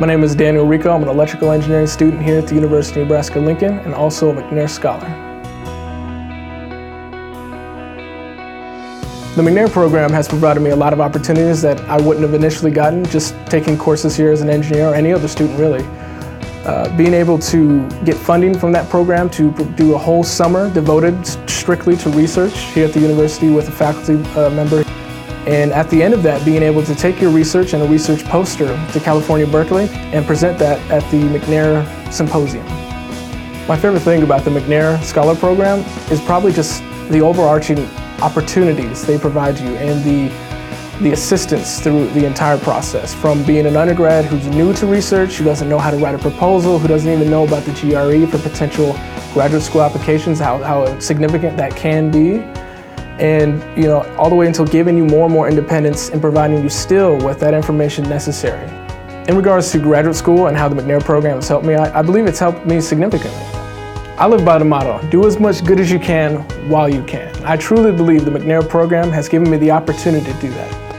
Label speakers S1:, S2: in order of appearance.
S1: My name is Daniel Rico. I'm an electrical engineering student here at the University of Nebraska-Lincoln and also a McNair Scholar. The McNair program has provided me a lot of opportunities that I wouldn't have initially gotten just taking courses here as an engineer or any other student really. Uh, being able to get funding from that program to do a whole summer devoted strictly to research here at the university with a faculty uh, member. And at the end of that, being able to take your research and a research poster to California, Berkeley, and present that at the McNair Symposium. My favorite thing about the McNair Scholar Program is probably just the overarching opportunities they provide you and the the assistance through the entire process from being an undergrad who's new to research, who doesn't know how to write a proposal, who doesn't even know about the GRE for potential graduate school applications, how, how significant that can be. And you know, all the way until giving you more and more independence and providing you still with that information necessary. In regards to graduate school and how the McNair program has helped me, I, I believe it's helped me significantly. I live by the motto, do as much good as you can while you can. I truly believe the McNair program has given me the opportunity to do that.